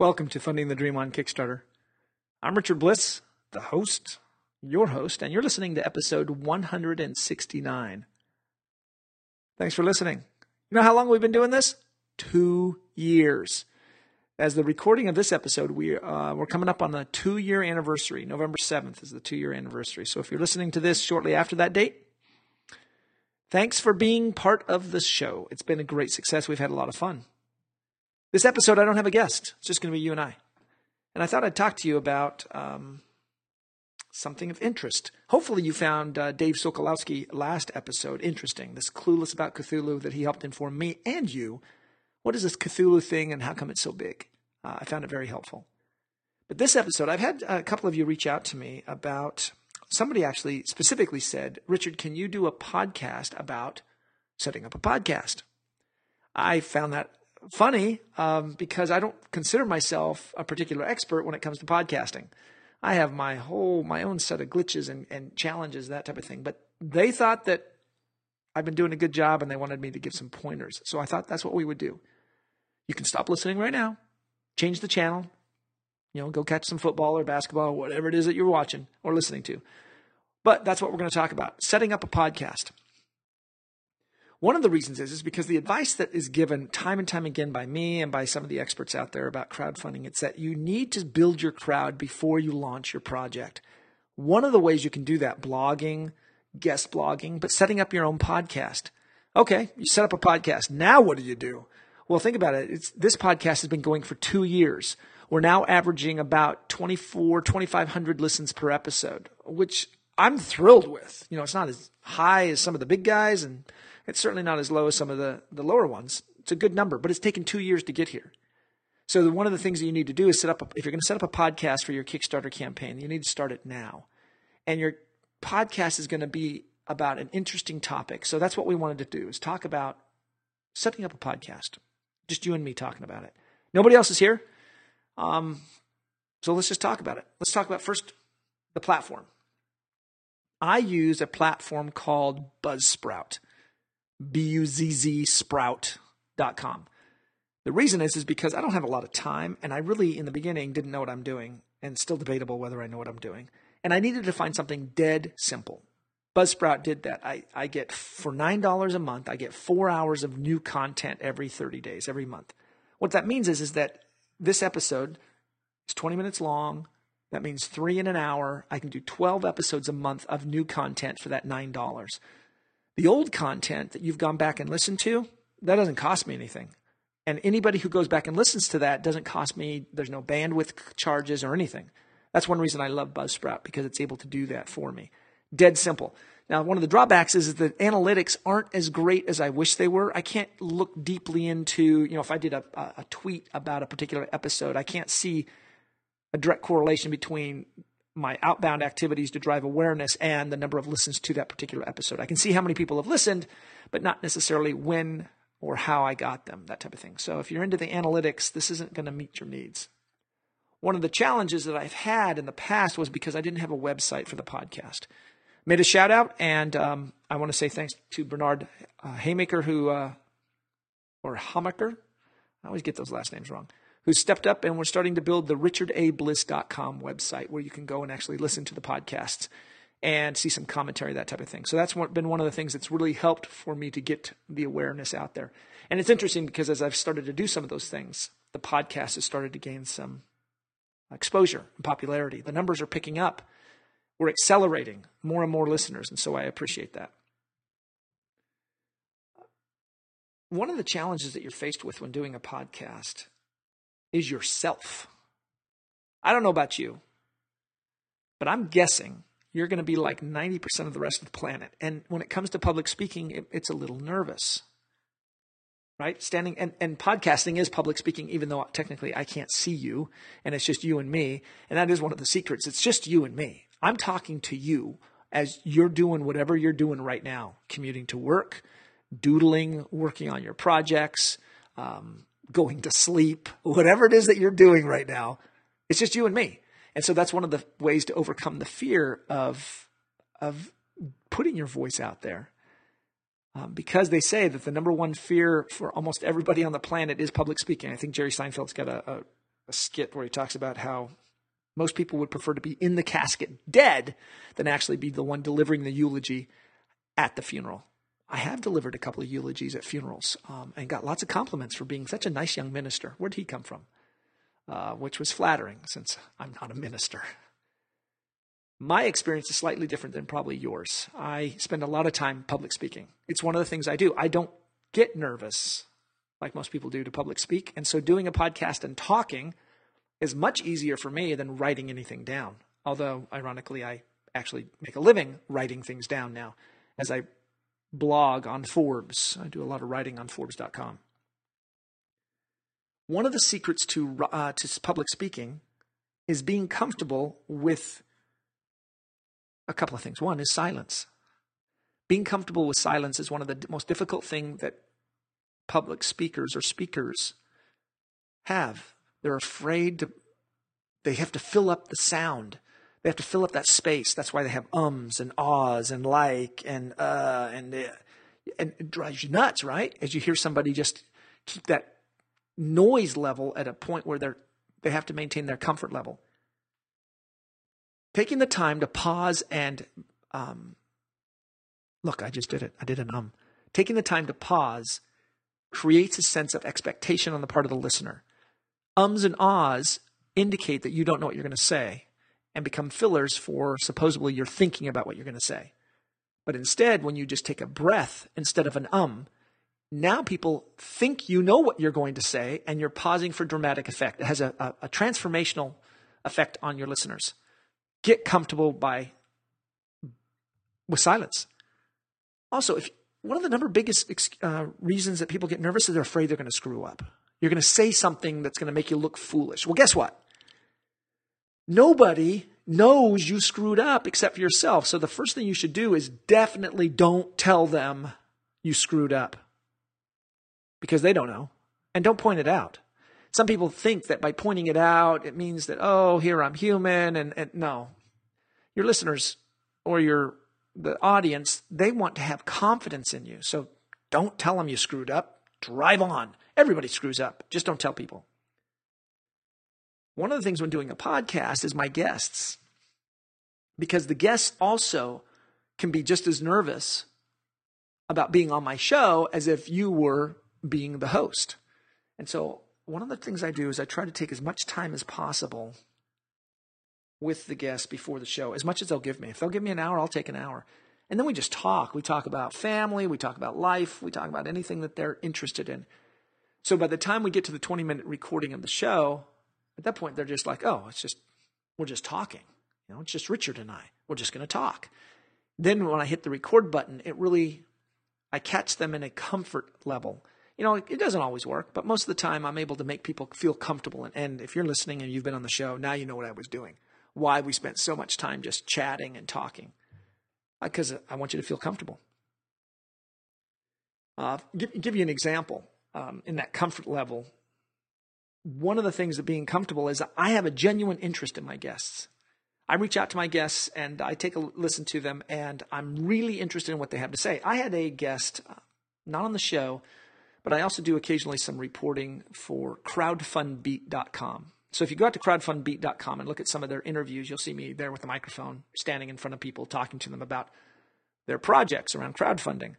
Welcome to Funding the Dream on Kickstarter. I'm Richard Bliss, the host, your host, and you're listening to episode 169. Thanks for listening. You know how long we've been doing this? Two years. As the recording of this episode, we, uh, we're coming up on the two year anniversary. November 7th is the two year anniversary. So if you're listening to this shortly after that date, thanks for being part of the show. It's been a great success. We've had a lot of fun. This episode, I don't have a guest. It's just going to be you and I. And I thought I'd talk to you about um, something of interest. Hopefully, you found uh, Dave Sokolowski last episode interesting. This clueless about Cthulhu that he helped inform me and you. What is this Cthulhu thing and how come it's so big? Uh, I found it very helpful. But this episode, I've had a couple of you reach out to me about somebody actually specifically said, Richard, can you do a podcast about setting up a podcast? I found that funny um, because I don't consider myself a particular expert when it comes to podcasting. I have my whole my own set of glitches and, and challenges, that type of thing. But they thought that I've been doing a good job and they wanted me to give some pointers. So I thought that's what we would do. You can stop listening right now, change the channel, you know, go catch some football or basketball or whatever it is that you're watching or listening to. But that's what we're going to talk about setting up a podcast. One of the reasons is, is because the advice that is given time and time again by me and by some of the experts out there about crowdfunding, it's that you need to build your crowd before you launch your project. One of the ways you can do that, blogging, guest blogging, but setting up your own podcast. Okay, you set up a podcast. Now what do you do? Well, think about it. It's, this podcast has been going for two years. We're now averaging about 24, 2,500 listens per episode, which I'm thrilled with. You know, it's not as high as some of the big guys and it's certainly not as low as some of the, the lower ones. It's a good number, but it's taken two years to get here. So the, one of the things that you need to do is set up, a, if you're going to set up a podcast for your Kickstarter campaign, you need to start it now. And your podcast is going to be about an interesting topic. So that's what we wanted to do is talk about setting up a podcast. Just you and me talking about it. Nobody else is here. Um, so let's just talk about it. Let's talk about first the platform. I use a platform called Buzzsprout. B-U-Z-Z sprout.com. The reason is, is because I don't have a lot of time and I really, in the beginning, didn't know what I'm doing and still debatable whether I know what I'm doing. And I needed to find something dead simple. Buzzsprout did that. I, I get, for $9 a month, I get four hours of new content every 30 days, every month. What that means is, is that this episode is 20 minutes long. That means three in an hour. I can do 12 episodes a month of new content for that $9. The old content that you've gone back and listened to, that doesn't cost me anything. And anybody who goes back and listens to that doesn't cost me, there's no bandwidth charges or anything. That's one reason I love Buzzsprout because it's able to do that for me. Dead simple. Now, one of the drawbacks is that analytics aren't as great as I wish they were. I can't look deeply into, you know, if I did a, a tweet about a particular episode, I can't see a direct correlation between my outbound activities to drive awareness and the number of listens to that particular episode. I can see how many people have listened, but not necessarily when or how I got them, that type of thing. So if you're into the analytics, this isn't going to meet your needs. One of the challenges that I've had in the past was because I didn't have a website for the podcast. Made a shout out, and um, I want to say thanks to Bernard uh, Haymaker, who, uh, or Hamaker, I always get those last names wrong, who stepped up and we're starting to build the richardabliss.com website where you can go and actually listen to the podcasts and see some commentary, that type of thing. So that's been one of the things that's really helped for me to get the awareness out there. And it's interesting because as I've started to do some of those things, the podcast has started to gain some exposure and popularity. The numbers are picking up. We're accelerating more and more listeners. And so I appreciate that. One of the challenges that you're faced with when doing a podcast is yourself. I don't know about you, but I'm guessing you're going to be like 90% of the rest of the planet. And when it comes to public speaking, it, it's a little nervous. Right? Standing and, and podcasting is public speaking, even though technically I can't see you and it's just you and me. And that is one of the secrets. It's just you and me. I'm talking to you as you're doing whatever you're doing right now, commuting to work, doodling, working on your projects, um, going to sleep, whatever it is that you're doing right now, it's just you and me. And so that's one of the ways to overcome the fear of, of putting your voice out there. Um, because they say that the number one fear for almost everybody on the planet is public speaking. I think Jerry Seinfeld's got a, a, a skit where he talks about how most people would prefer to be in the casket dead than actually be the one delivering the eulogy at the funeral. I have delivered a couple of eulogies at funerals um, and got lots of compliments for being such a nice young minister. Where did he come from? Uh, which was flattering since I'm not a minister. My experience is slightly different than probably yours. I spend a lot of time public speaking. It's one of the things I do. I don't get nervous like most people do to public speak. And so doing a podcast and talking is much easier for me than writing anything down. Although, ironically, I actually make a living writing things down now as I blog on Forbes. I do a lot of writing on Forbes.com. One of the secrets to, uh, to public speaking is being comfortable with a couple of things. One is silence. Being comfortable with silence is one of the most difficult things that public speakers or speakers have. They're afraid to, they have to fill up the sound. They have to fill up that space. That's why they have ums and ahs and like and uh and uh, and it drives you nuts, right? As you hear somebody just keep that noise level at a point where they're they have to maintain their comfort level. Taking the time to pause and um, look, I just did it. I did an um. Taking the time to pause creates a sense of expectation on the part of the listener. Ums and ahs indicate that you don't know what you're going to say and become fillers for supposedly you're thinking about what you're going to say. But instead, when you just take a breath instead of an um, now people think you know what you're going to say and you're pausing for dramatic effect. It has a, a, a transformational effect on your listeners. Get comfortable by with silence. Also, if one of the number biggest uh, reasons that people get nervous is they're afraid they're going to screw up. You're going to say something that's going to make you look foolish. Well, guess what? Nobody knows you screwed up except for yourself. So the first thing you should do is definitely don't tell them you screwed up because they don't know. And don't point it out. Some people think that by pointing it out, it means that, oh, here I'm human. And, and no, your listeners or your the audience, they want to have confidence in you. So don't tell them you screwed up. Drive on. Everybody screws up. Just don't tell people. One of the things when doing a podcast is my guests, because the guests also can be just as nervous about being on my show as if you were being the host. And so, one of the things I do is I try to take as much time as possible with the guests before the show, as much as they'll give me. If they'll give me an hour, I'll take an hour. And then we just talk. We talk about family, we talk about life, we talk about anything that they're interested in. So by the time we get to the 20 minute recording of the show, at that point they're just like, oh, it's just, we're just talking. You know, it's just Richard and I. We're just going to talk. Then when I hit the record button, it really, I catch them in a comfort level. You know, it doesn't always work, but most of the time I'm able to make people feel comfortable. And, and if you're listening and you've been on the show, now you know what I was doing why we spent so much time just chatting and talking. Because I want you to feel comfortable. Uh, give, give you an example um, in that comfort level. One of the things of being comfortable is I have a genuine interest in my guests. I reach out to my guests and I take a listen to them, and I'm really interested in what they have to say. I had a guest, uh, not on the show, but I also do occasionally some reporting for crowdfundbeat.com. So if you go out to crowdfundbeat.com and look at some of their interviews, you'll see me there with a microphone standing in front of people talking to them about their projects around crowdfunding.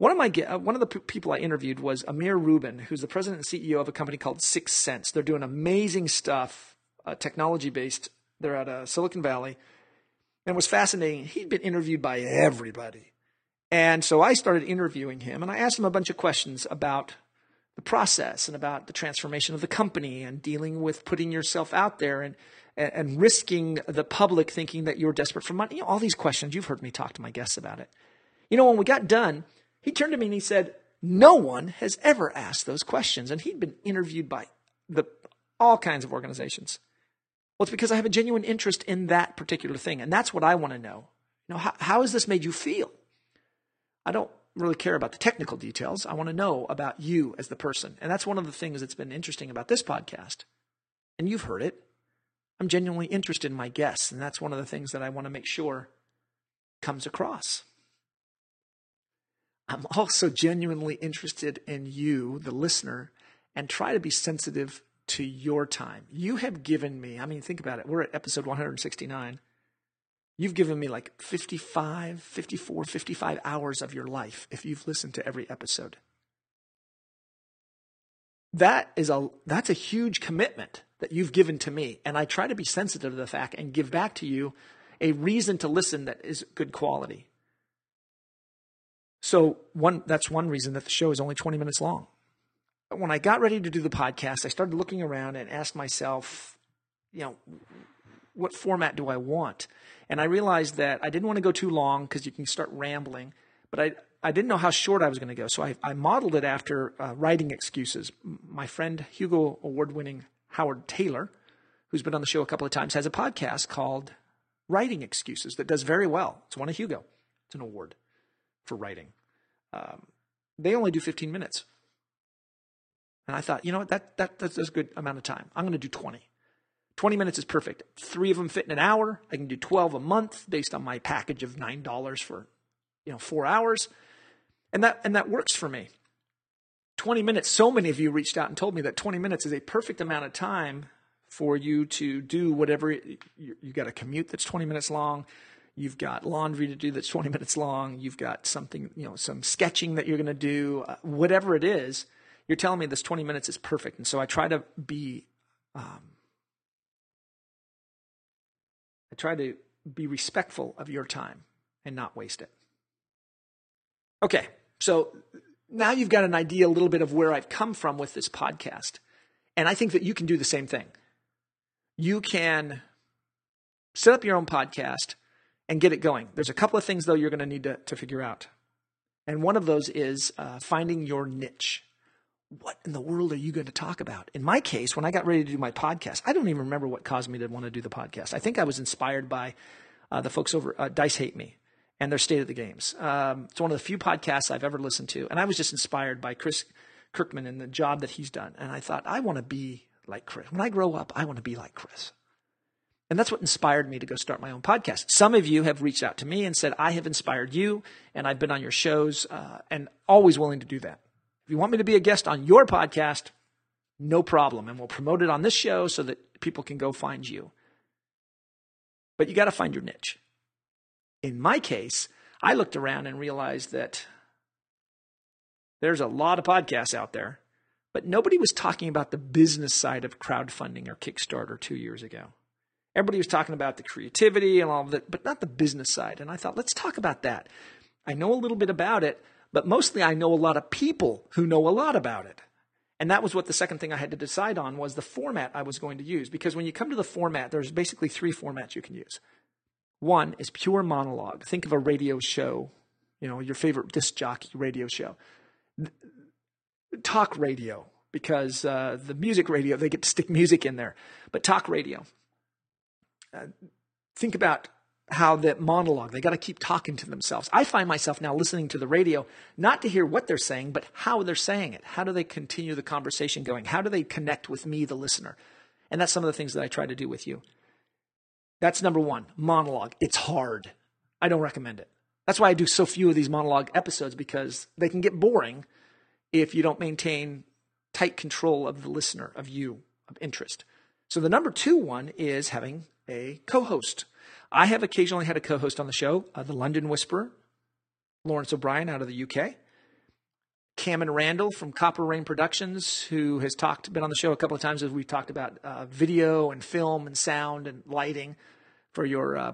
One of my uh, one of the people I interviewed was Amir Rubin, who's the president and CEO of a company called 6sense. They're doing amazing stuff, uh, technology based. They're at uh, Silicon Valley, and it was fascinating. He'd been interviewed by everybody, and so I started interviewing him, and I asked him a bunch of questions about the process and about the transformation of the company and dealing with putting yourself out there and and risking the public thinking that you're desperate for money. You know, all these questions. You've heard me talk to my guests about it. You know, when we got done, he turned to me and he said, "No one has ever asked those questions." And he'd been interviewed by the all kinds of organizations. Well, it's because I have a genuine interest in that particular thing, and that's what I want to know. You know, how, how has this made you feel? I don't really care about the technical details. I want to know about you as the person. And that's one of the things that's been interesting about this podcast. And you've heard it. I'm genuinely interested in my guests. And that's one of the things that I want to make sure comes across. I'm also genuinely interested in you, the listener, and try to be sensitive to your time. You have given me, I mean, think about it. We're at episode 169. You've given me like 55, 54, 55 hours of your life if you've listened to every episode. That is a that's a huge commitment that you've given to me and I try to be sensitive to the fact and give back to you a reason to listen that is good quality. So one that's one reason that the show is only 20 minutes long. When I got ready to do the podcast, I started looking around and asked myself, you know, what format do I want? And I realized that I didn't want to go too long because you can start rambling, but I I didn't know how short I was going to go. So I, I modeled it after uh, writing excuses. My friend Hugo award winning Howard Tayler, who's been on the show a couple of times, has a podcast called Writing Excuses that does very well. It's won a Hugo. It's an award for writing. Um, they only do 15 minutes. And I thought, you know what, that, that, that's a good amount of time. I'm going to do 20. 20 minutes is perfect. Three of them fit in an hour. I can do 12 a month based on my package of $9 for, you know, four hours. And that, and that works for me. 20 minutes, so many of you reached out and told me that 20 minutes is a perfect amount of time for you to do whatever you, you got a commute that's 20 minutes long you've got laundry to do that's 20 minutes long. You've got something you know some sketching that you're going to do uh, whatever it is you're telling me this 20 minutes is perfect. And so i try to be um, i try to be respectful of your time and not waste it. Okay so now you've got an idea a little bit of where i've come from with this podcast and i think that you can do the same thing. You can set up your own podcast and get it going. There's a couple of things, though, you're going to need to, to figure out. And one of those is uh, finding your niche. What in the world are you going to talk about? In my case, when I got ready to do my podcast, I don't even remember what caused me to want to do the podcast. I think I was inspired by uh, the folks over uh, Dice Hate Me and their State of the Games. Um, it's one of the few podcasts I've ever listened to. And I was just inspired by Chris Kirkman and the job that he's done. And I thought, I want to be like Chris. When I grow up, I want to be like Chris. And that's what inspired me to go start my own podcast. Some of you have reached out to me and said, I have inspired you and I've been on your shows uh, and always willing to do that. If you want me to be a guest on your podcast, no problem. And we'll promote it on this show so that people can go find you. But you got to find your niche. In my case, I looked around and realized that there's a lot of podcasts out there but nobody was talking about the business side of crowdfunding or Kickstarter two years ago. Everybody was talking about the creativity and all of that, but not the business side. And I thought, let's talk about that. I know a little bit about it, but mostly I know a lot of people who know a lot about it. And that was what the second thing I had to decide on was the format I was going to use. Because when you come to the format, there's basically three formats you can use. One is pure monologue. Think of a radio show, you know, your favorite disc jockey radio show talk radio because uh, the music radio, they get to stick music in there. But talk radio. Think about how that monologue, they got to keep talking to themselves. I find myself now listening to the radio, not to hear what they're saying, but how they're saying it. How do they continue the conversation going? How do they connect with me, the listener? And that's some of the things that I try to do with you. That's number one monologue. It's hard. I don't recommend it. That's why I do so few of these monologue episodes because they can get boring if you don't maintain tight control of the listener, of you, of interest. So the number two one is having a co-host. I have occasionally had a co-host on the show, uh, the London Whisperer, Lawrence O'Brien out of the UK. Cameron Randall from Copper Rain Productions, who has talked, been on the show a couple of times as we've talked about uh, video and film and sound and lighting for your uh,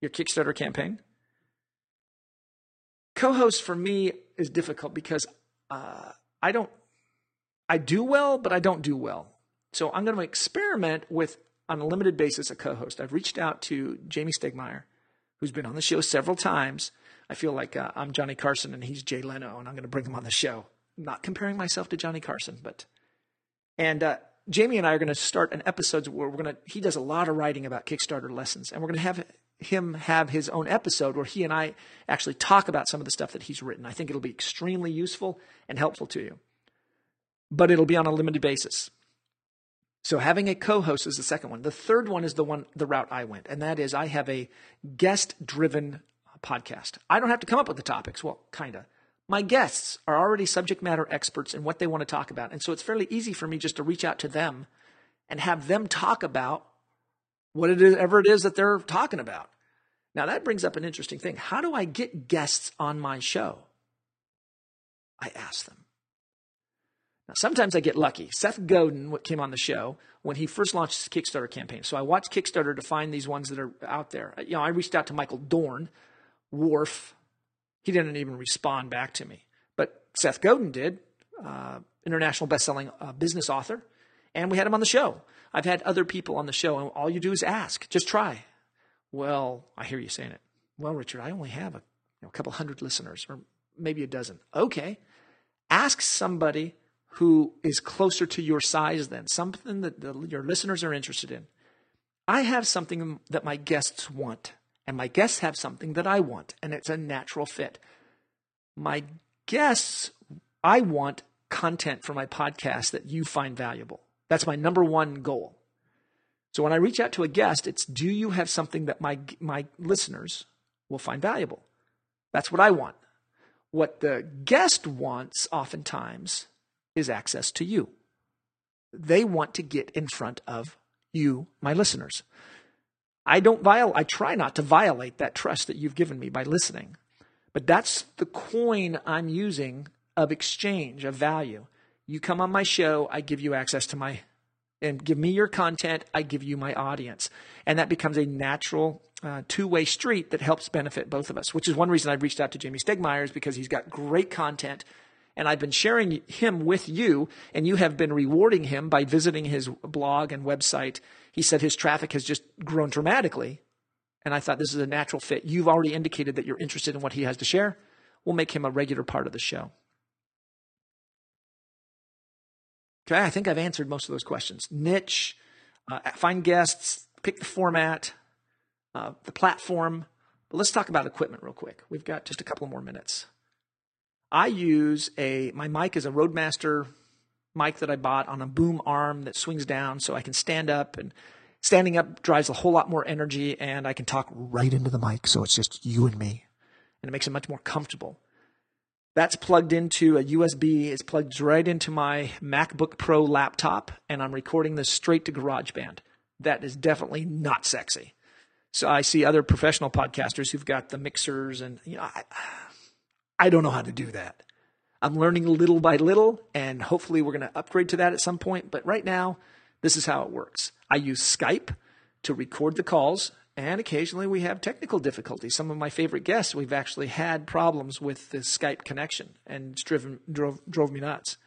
your Kickstarter campaign. Co-host for me is difficult because uh, I don't, I do well, but I don't do well. So I'm going to experiment with, on a limited basis, a co host. I've reached out to Jamey Stegmaier, who's been on the show several times. I feel like uh, I'm Johnny Carson and he's Jay Leno, and I'm going to bring him on the show. I'm not comparing myself to Johnny Carson, but. And uh, Jamey and I are going to start an episode where we're going to, he does a lot of writing about Kickstarter lessons, and we're going to have him have his own episode where he and I actually talk about some of the stuff that he's written. I think it'll be extremely useful and helpful to you. But it'll be on a limited basis. So having a co-host is the second one. The third one is the one the route I went, and that is I have a guest-driven podcast. I don't have to come up with the topics, well, kind of, My guests are already subject matter experts in what they want to talk about. And so it's fairly easy for me just to reach out to them and have them talk about whatever it is that they're talking about. Now, that brings up an interesting thing. How do I get guests on my show? I ask them. Now, sometimes I get lucky. Seth Godin came on the show when he first launched his Kickstarter campaign. So I watched Kickstarter to find these ones that are out there. You know, I reached out to Michael Dorn, Worf. He didn't even respond back to me. But Seth Godin did, uh, international best-selling uh, business author, and we had him on the show. I've had other people on the show, and all you do is ask. Just try. Well, I hear you saying it. Well, Richard, I only have a, you know, a couple hundred listeners, or maybe a dozen. Okay. Ask somebody who is closer to your size than something that the, your listeners are interested in. I have something that my guests want, and my guests have something that I want, and it's a natural fit. My guests, I want content for my podcast that you find valuable. That's my number one goal. So when I reach out to a guest, it's do you have something that my my listeners will find valuable? That's what I want. What the guest wants oftentimes is access to you. They want to get in front of you, my listeners. I don't viol- I try not to violate that trust that you've given me by listening. But that's the coin I'm using of exchange, of value. You come on my show, I give you access to my, and give me your content, I give you my audience. And that becomes a natural uh, two way street that helps benefit both of us, which is one reason I reached out to Jamey Stegmaier, is because he's got great content. And I've been sharing him with you, and you have been rewarding him by visiting his blog and website. He said his traffic has just grown dramatically. And I thought this is a natural fit. You've already indicated that you're interested in what he has to share. We'll make him a regular part of the show. Okay, I think I've answered most of those questions. Niche, uh, find guests, pick the format, uh, the platform. But let's talk about equipment real quick. We've got just a couple more minutes. I use a my mic is a Roadmaster mic that I bought on a boom arm that swings down so I can stand up and standing up drives a whole lot more energy and I can talk right into the mic so it's just you and me and it makes it much more comfortable. That's plugged into a USB. It's plugged right into my MacBook Pro laptop, and I'm recording this straight to GarageBand. That is definitely not sexy. So I see other professional podcasters who've got the mixers, and you know, I, I don't know how to do that. I'm learning little by little, and hopefully we're going to upgrade to that at some point. But right now, this is how it works. I use Skype to record the calls and occasionally we have technical difficulties. Some of my favorite guests, we've actually had problems with the Skype connection and it's driven, drove, drove me nuts.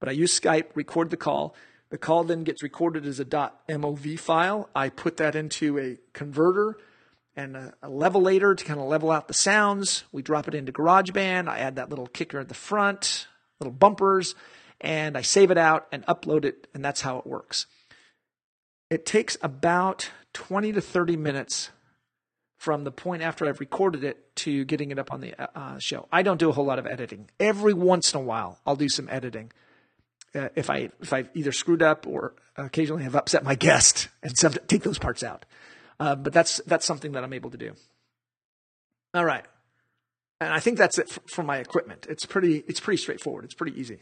But I use Skype, record the call. The call then gets recorded as a .mov file. I put that into a converter and a, a levelator to kind of level out the sounds. We drop it into GarageBand. I add that little kicker at the front, little bumpers, and I save it out and upload it, and that's how it works. It takes about 20 to 30 minutes from the point after I've recorded it to getting it up on the uh, show. I don't do a whole lot of editing. Every once in a while, I'll do some editing. Uh, if I if I've either screwed up or occasionally have upset my guest, and some, take those parts out. Uh, but that's that's something that I'm able to do. All right, and I think that's it for, for my equipment. It's pretty it's pretty straightforward. It's pretty easy.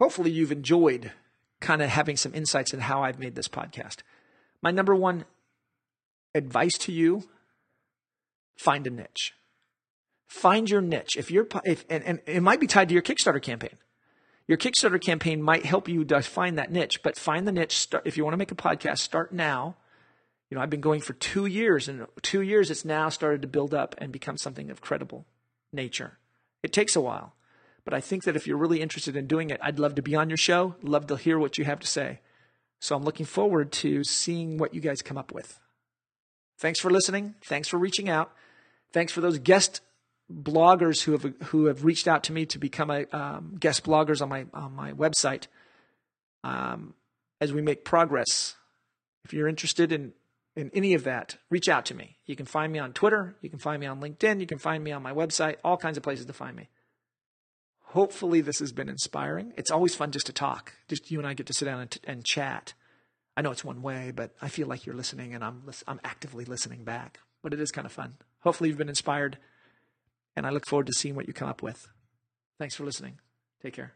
Hopefully, you've enjoyed kind of having some insights in how I've made this podcast. My number one advice to you find a niche. Find your niche. If you're, if, and, and it might be tied to your Kickstarter campaign. Your Kickstarter campaign might help you find that niche, but find the niche. Start, if you want to make a podcast, start now. You know, I've been going for two years, and two years it's now started to build up and become something of credible nature. It takes a while. But I think that if you're really interested in doing it, I'd love to be on your show, love to hear what you have to say. So I'm looking forward to seeing what you guys come up with. Thanks for listening. Thanks for reaching out. Thanks for those guest bloggers who have who have reached out to me to become a um, guest bloggers on my on my website. Um, as we make progress, if you're interested in in any of that, reach out to me. You can find me on Twitter. You can find me on LinkedIn. You can find me on my website. All kinds of places to find me. Hopefully, this has been inspiring. It's always fun just to talk. Just you and I get to sit down and, t- and chat. I know it's one way, but I feel like you're listening and I'm, I'm actively listening back. But it is kind of fun. Hopefully, you've been inspired. And I look forward to seeing what you come up with. Thanks for listening. Take care.